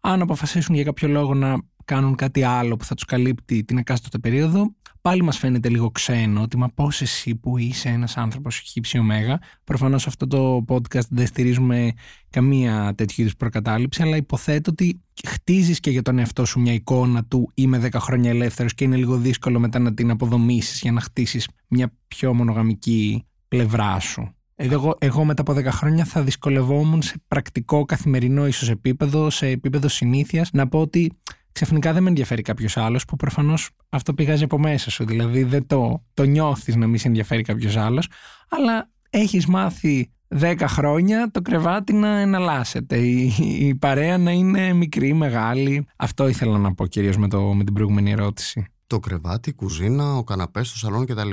αν αποφασίσουν για κάποιο λόγο να κάνουν κάτι άλλο που θα τους καλύπτει την εκάστοτε περίοδο, πάλι μας φαίνεται λίγο ξένο ότι μα πώς εσύ που είσαι ένας άνθρωπος χύψη ωμέγα. Προφανώς αυτό το podcast δεν στηρίζουμε καμία τέτοιου είδους προκατάληψη, αλλά υποθέτω ότι χτίζεις και για τον εαυτό σου μια εικόνα του είμαι 10 χρόνια ελεύθερος και είναι λίγο δύσκολο μετά να την αποδομήσεις για να χτίσεις μια πιο μονογαμική πλευρά σου. Εγώ, εγώ μετά από 10 χρόνια θα δυσκολευόμουν σε πρακτικό καθημερινό ίσως επίπεδο, σε επίπεδο συνήθειας, να πω ότι ξαφνικά δεν με ενδιαφέρει κάποιος άλλος, που προφανώς αυτό πηγάζει από μέσα σου. Δηλαδή δεν το, το νιώθεις να μην σε ενδιαφέρει κάποιος άλλος, αλλά έχεις μάθει 10 χρόνια το κρεβάτι να εναλλάσσεται. Η, η παρέα να είναι μικρή, μεγάλη. Αυτό ήθελα να πω κυρίως με, με την προηγούμενη ερώτηση το κρεβάτι, η κουζίνα, ο καναπές, το σαλόνι κτλ.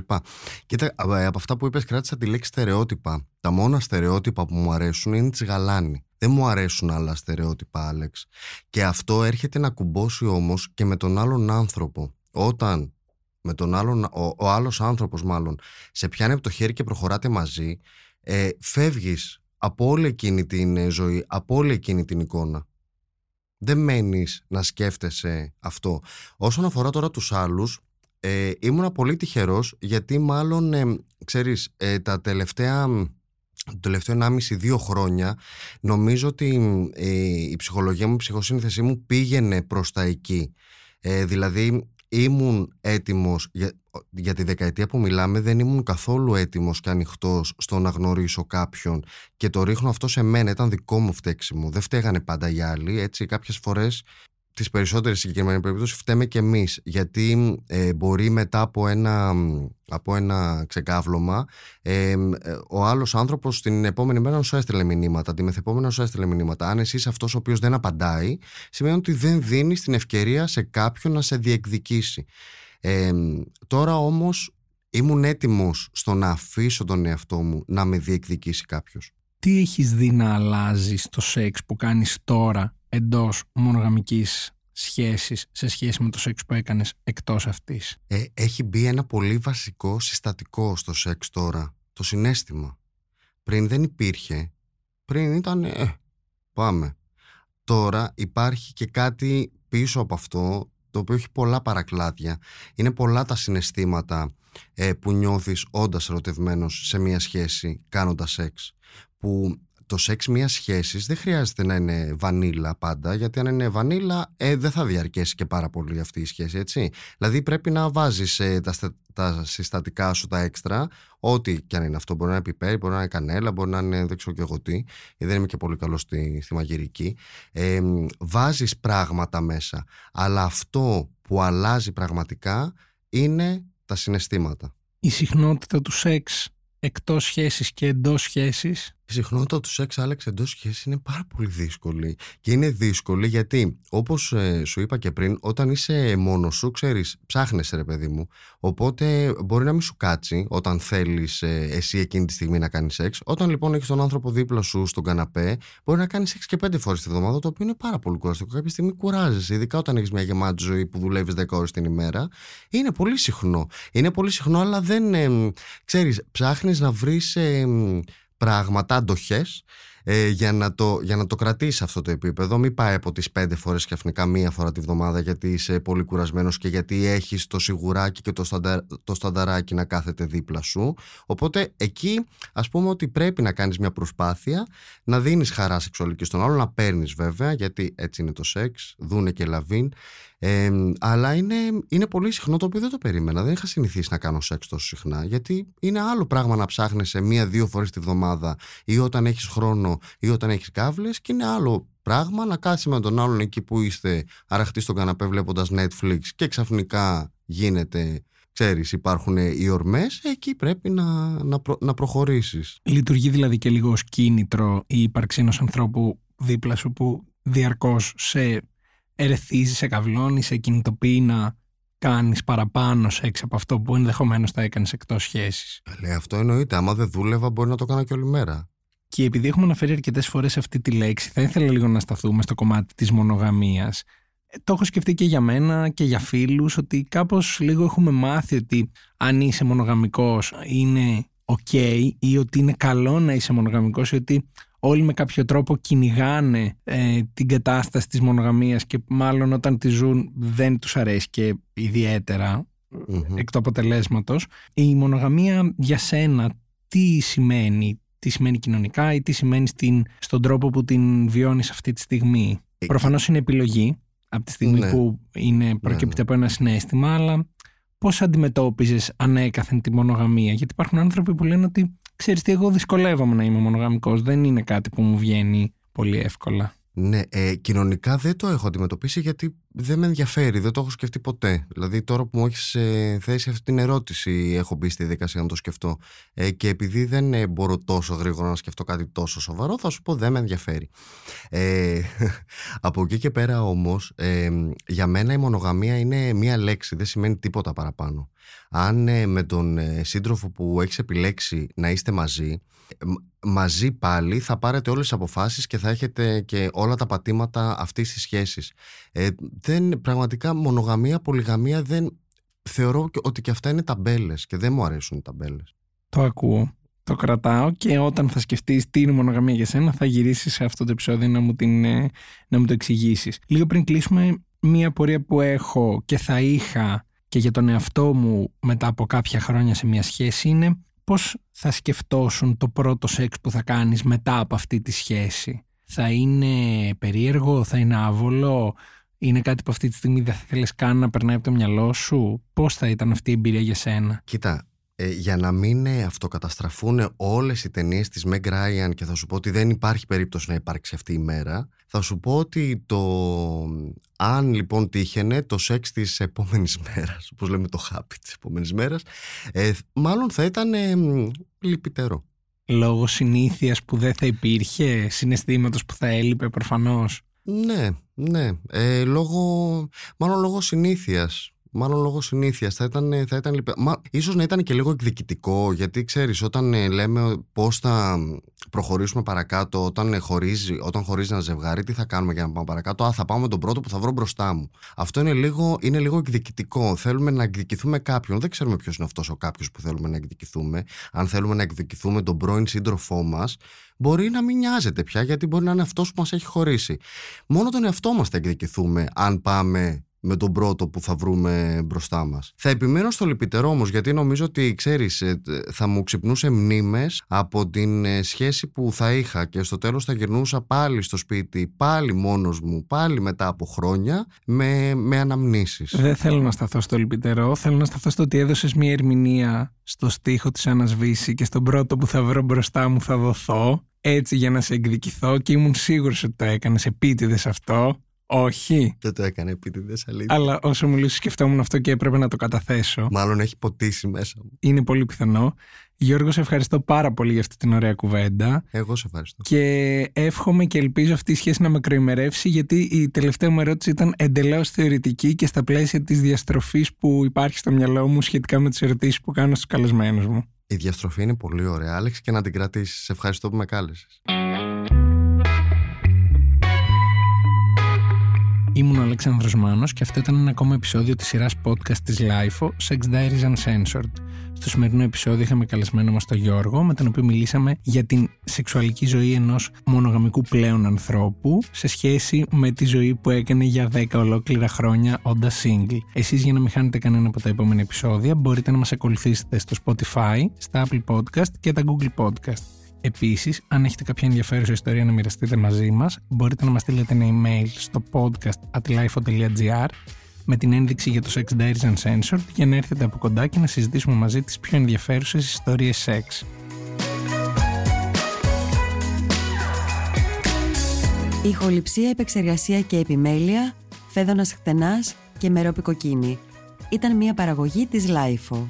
Κοίτα, ε, από αυτά που είπες, κράτησα τη λέξη στερεότυπα. Τα μόνα στερεότυπα που μου αρέσουν είναι της γαλάνη. Δεν μου αρέσουν άλλα στερεότυπα, Άλεξ. Και αυτό έρχεται να κουμπώσει όμως και με τον άλλον άνθρωπο. Όταν με τον άλλον, ο, ο άλλος άνθρωπος μάλλον σε πιάνει από το χέρι και προχωράτε μαζί ε, φεύγεις από όλη εκείνη την ε, ζωή, από όλη εκείνη την εικόνα δεν μένεις να σκέφτεσαι αυτό. Όσον αφορά τώρα τους άλλους, ε, ήμουν πολύ τυχερός γιατί μάλλον, ε, ξέρεις, ε, τα τελευταία... Το τελευταίο 1,5-2 χρόνια νομίζω ότι ε, η ψυχολογία μου, η ψυχοσύνθεσή μου πήγαινε προς τα εκεί. Ε, δηλαδή ήμουν έτοιμος για, για τη δεκαετία που μιλάμε δεν ήμουν καθόλου έτοιμος και ανοιχτός στο να γνωρίσω κάποιον. Και το ρίχνω αυτό σε μένα, ήταν δικό μου φταίξιμο. Δεν φταίγανε πάντα οι άλλοι έτσι κάποιες φορές τις περισσότερες συγκεκριμένες περιπτώσεις φταίμε και εμείς. Γιατί ε, μπορεί μετά από ένα, από ένα ξεκάβλωμα ε, ε, ο άλλος άνθρωπος την επόμενη μέρα σου έστειλε μηνύματα τη μεθεπόμενα σου έστειλε μηνύματα. Αν εσύ είσαι αυτός ο οποίος δεν απαντάει σημαίνει ότι δεν δίνεις την ευκαιρία σε κάποιον να σε διεκδικήσει τώρα όμως ήμουν έτοιμος στο να αφήσω τον εαυτό μου να με διεκδικήσει κάποιος τι έχεις δει να αλλάζεις στο σεξ που κάνεις τώρα εντός μονογαμικής σχέσης σε σχέση με το σεξ που έκανες εκτός αυτής; Ε, έχει μπει ένα πολύ βασικό συστατικό στο σεξ τώρα, το συνέστημα. Πριν δεν υπήρχε, πριν ήταν ε, πάμε. Τώρα υπάρχει και κάτι πίσω από αυτό το οποίο έχει πολλά παρακλάδια. Είναι πολλά τα συναισθήματα ε, που νιώθεις όντας ερωτευμένος σε μια σχέση κάνοντας σεξ που το σεξ μιας σχέσης δεν χρειάζεται να είναι βανίλα πάντα, γιατί αν είναι βανίλα, ε, δεν θα διαρκέσει και πάρα πολύ αυτή η σχέση, έτσι. Δηλαδή πρέπει να βάζεις ε, τα, τα συστατικά σου, τα έξτρα, ό,τι και αν είναι αυτό. Μπορεί να είναι πιπέρι, μπορεί να είναι κανέλα, μπορεί να είναι δεν ξέρω και εγώ τι. Δεν είμαι και πολύ καλός στη, στη μαγειρική. Ε, βάζεις πράγματα μέσα. Αλλά αυτό που αλλάζει πραγματικά είναι τα συναισθήματα. Η συχνότητα του σεξ εκτός σχέσης και εντός σχέσης η συχνότητα του σεξ, Άλεξ, εντός σχέσης είναι πάρα πολύ δύσκολη. Και είναι δύσκολη γιατί, όπως ε, σου είπα και πριν, όταν είσαι μόνος σου, ξέρεις, ψάχνεσαι, ρε παιδί μου. Οπότε μπορεί να μην σου κάτσει όταν θέλεις ε, εσύ εκείνη τη στιγμή να κάνεις σεξ. Όταν λοιπόν έχεις τον άνθρωπο δίπλα σου στον καναπέ, μπορεί να κάνεις σεξ και πέντε φορές τη βδομάδα, το οποίο είναι πάρα πολύ κουραστικό. Κάποια στιγμή κουράζεσαι, ειδικά όταν έχεις μια γεμάτη ζωή που δουλεύεις 10 ώρες την ημέρα. Είναι πολύ συχνό. Είναι πολύ συχνό, αλλά δεν. Ε, ξέρεις, ψάχνεις να βρεις πράγματα, αντοχές ε, για, να το, για να το κρατήσει αυτό το επίπεδο. Μην πάει από τις πέντε φορές ξαφνικά μία φορά τη βδομάδα γιατί είσαι πολύ κουρασμένος και γιατί έχεις το σιγουράκι και το, σταντα, το στανταράκι να κάθεται δίπλα σου. Οπότε εκεί ας πούμε ότι πρέπει να κάνεις μια προσπάθεια να δίνεις χαρά σεξουαλική στον άλλο, να παίρνεις βέβαια γιατί έτσι είναι το σεξ, δούνε και λαβίν ε, αλλά είναι, είναι πολύ συχνό το οποίο δεν το περίμενα. Δεν είχα συνηθίσει να κάνω σεξ τόσο συχνά. Γιατί είναι άλλο πράγμα να ψάχνεσαι μία-δύο φορές τη βδομάδα ή όταν έχεις χρόνο ή όταν έχεις κάβλες, και είναι άλλο πράγμα να κάτσει με τον άλλον εκεί που είστε αραχτή στον καναπέ βλέποντας Netflix και ξαφνικά γίνεται ξέρεις υπάρχουν οι ορμές, εκεί πρέπει να, να, προ, να προχωρήσεις. Λειτουργεί δηλαδή και λίγο ως κίνητρο η ύπαρξη ενός ανθρώπου δίπλα σου που διαρκώς σε ερεθίζει, σε καυλώνει, σε κινητοποιεί να κάνεις παραπάνω σεξ από αυτό που ενδεχομένως θα έκανες εκτός σχέσης. Λέει αυτό εννοείται. Άμα δεν δούλευα, μπορεί να το κάνω και όλη μέρα. Και επειδή έχουμε αναφέρει αρκετές φορές αυτή τη λέξη, θα ήθελα λίγο να σταθούμε στο κομμάτι της μονογαμίας. Ε, το έχω σκεφτεί και για μένα και για φίλους ότι κάπως λίγο έχουμε μάθει ότι αν είσαι μονογαμικός είναι ok ή ότι είναι καλό να είσαι μονογαμικός ή ότι όλοι με κάποιο τρόπο κυνηγάνε ε, την κατάσταση της μονογαμίας και μάλλον όταν τη ζουν δεν τους αρέσει και ιδιαίτερα εκ του αποτελέσματος. Η μονογαμία για σένα τι σημαίνει, τι σημαίνει κοινωνικά ή τι σημαίνει στην, στον τρόπο που την βιώνεις αυτή τη στιγμή; Ε, Προφανώς είναι επιλογή από τη στιγμή ναι. που είναι, προκύπτει ναι, ναι. από ένα συνέστημα, αλλά πώς αντιμετώπιζες ανέκαθεν τη μονογαμία; Γιατί υπάρχουν άνθρωποι που λένε ότι ξέρεις τι, εγώ δυσκολεύομαι να είμαι μονογαμικός. Δεν είναι κάτι που μου βγαίνει πολύ εύκολα. Ναι, ε, κοινωνικά δεν το έχω αντιμετωπίσει γιατί δεν με ενδιαφέρει, δεν το έχω σκεφτεί ποτέ. Δηλαδή, τώρα που μου έχεις ε, θέσει αυτή την ερώτηση, έχω μπει στη διαδικασία να το σκεφτώ. Ε, και επειδή δεν ε, μπορώ τόσο γρήγορα να σκεφτώ κάτι τόσο σοβαρό, θα σου πω δεν με ενδιαφέρει. Ε, <laughs> από εκεί και πέρα όμως, ε, για μένα η μονογαμία είναι μία λέξη, δεν σημαίνει τίποτα παραπάνω. Αν ε, με τον σύντροφο που έχεις επιλέξει να είστε μαζί, μαζί πάλι θα πάρετε όλες τις αποφάσεις και θα έχετε και όλα τα πατήματα αυτής της σχέσης. Ε, δεν, πραγματικά μονογαμία, πολυγαμία δεν θεωρώ ότι και αυτά είναι ταμπέλες και δεν μου αρέσουν οι ταμπέλες. Το ακούω, το κρατάω και όταν θα σκεφτείς τι είναι μονογαμία για σένα θα γυρίσεις σε αυτό το επεισόδιο να μου, την, ε, να μου το εξηγήσεις. Λίγο πριν κλείσουμε μία πορεία που έχω και θα είχα και για τον εαυτό μου μετά από κάποια χρόνια σε μια σχέση είναι πώς θα σκεφτώσουν το πρώτο σεξ που θα κάνεις μετά από αυτή τη σχέση; Θα είναι περίεργο, θα είναι άβολο, είναι κάτι που αυτή τη στιγμή δεν θα θέλεις καν να περνάει από το μυαλό σου; Πώς θα ήταν αυτή η εμπειρία για σένα; Κοίτα, ε, για να μην ε, αυτοκαταστραφούν όλες οι ταινίες της Meg Ryan και θα σου πω ότι δεν υπάρχει περίπτωση να υπάρξει αυτή η μέρα θα σου πω ότι το αν λοιπόν τύχαινε το σεξ της επόμενης <laughs> μέρας όπως λέμε το happy της επόμενης μέρας ε, μάλλον θα ήταν ε, λυπητερό. Λόγω συνήθειας που δεν θα υπήρχε συναισθήματος που θα έλειπε προφανώς. Ναι, ναι, ε, λόγω, μάλλον λόγω συνήθειας Μάλλον λόγω συνήθειας. Θα ήταν, θα ήταν Μα, ίσως να ήταν και λίγο εκδικητικό, γιατί ξέρεις, όταν ε, λέμε πώς θα προχωρήσουμε παρακάτω, όταν, ε, χωρίζει, όταν χωρίζει ένα ζευγάρι, τι θα κάνουμε για να πάμε παρακάτω; Α, θα πάμε με τον πρώτο που θα βρω μπροστά μου. Αυτό είναι λίγο, είναι λίγο εκδικητικό. Θέλουμε να εκδικηθούμε κάποιον. Δεν ξέρουμε ποιος είναι αυτός ο κάποιος που θέλουμε να εκδικηθούμε. Αν θέλουμε να εκδικηθούμε τον πρώην σύντροφό μας, μπορεί να μην νοιάζεται πια, γιατί μπορεί να είναι αυτός που μας έχει χωρίσει. Μόνο τον εαυτό μας θα εκδικηθούμε αν πάμε με τον πρώτο που θα βρούμε μπροστά μας. Θα επιμένω στο λυπητερό όμως, γιατί νομίζω ότι ξέρεις, ε, θα μου ξυπνούσε μνήμες από την ε, σχέση που θα είχα και στο τέλος θα γυρνούσα πάλι στο σπίτι, πάλι μόνος μου, πάλι μετά από χρόνια, με, με αναμνήσεις. Δεν θέλω να σταθώ στο λυπητερό. Θέλω να σταθώ στο ότι έδωσες μια ερμηνεία στο στίχο της Ανασβήση και στον πρώτο που θα βρω μπροστά μου θα δοθώ. Έτσι για να σε εκδικηθώ και ήμουν σίγουρος ότι το έκανες επίτηδες αυτό. Όχι. Δεν το έκανε επίτηδε, αλήθεια. Αλλά όσο μου λύσει, σκεφτόμουν αυτό και έπρεπε να το καταθέσω. Μάλλον έχει ποτίσει μέσα μου. Είναι πολύ πιθανό. Γιώργο, σε ευχαριστώ πάρα πολύ για αυτή την ωραία κουβέντα. Εγώ σε ευχαριστώ. Και εύχομαι και ελπίζω αυτή η σχέση να με κροημερεύσει, γιατί η τελευταία μου ερώτηση ήταν εντελώς θεωρητική και στα πλαίσια της διαστροφής που υπάρχει στο μυαλό μου σχετικά με τις ερωτήσεις που κάνω στους καλεσμένους μου. Η διαστροφή είναι πολύ ωραία, Άλεξ, και να την κρατήσεις. Σε ευχαριστώ που με κάλεσες. Ήμουν ο Αλέξανδρος Μάνος και αυτό ήταν ένα ακόμα επεισόδιο της σειράς podcast της LIFO, Sex Diaries Uncensored. Στο σημερινό επεισόδιο είχαμε καλεσμένο μας τον Γιώργο, με τον οποίο μιλήσαμε για την σεξουαλική ζωή ενός μονογαμικού πλέον ανθρώπου σε σχέση με τη ζωή που έκανε για 10 ολόκληρα χρόνια όντας single. Εσείς για να μην χάνετε κανένα από τα επόμενα επεισόδια μπορείτε να μας ακολουθήσετε στο Spotify, στα Apple Podcast και τα Google Podcast. Επίσης, αν έχετε κάποια ενδιαφέρουσα ιστορία να μοιραστείτε μαζί μας, μπορείτε να μας στείλετε ένα email στο podcast at lifeo.gr με την ένδειξη για το Sex Diaries Uncensored για να έρθετε από κοντά και να συζητήσουμε μαζί τις πιο ενδιαφέρουσες ιστορίες σεξ. Ηχοληψία, επεξεργασία και επιμέλεια, φέδωνας χτενάς και μερόπικοκίνη. Ήταν μια παραγωγή της Lifeo.